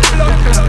blood clot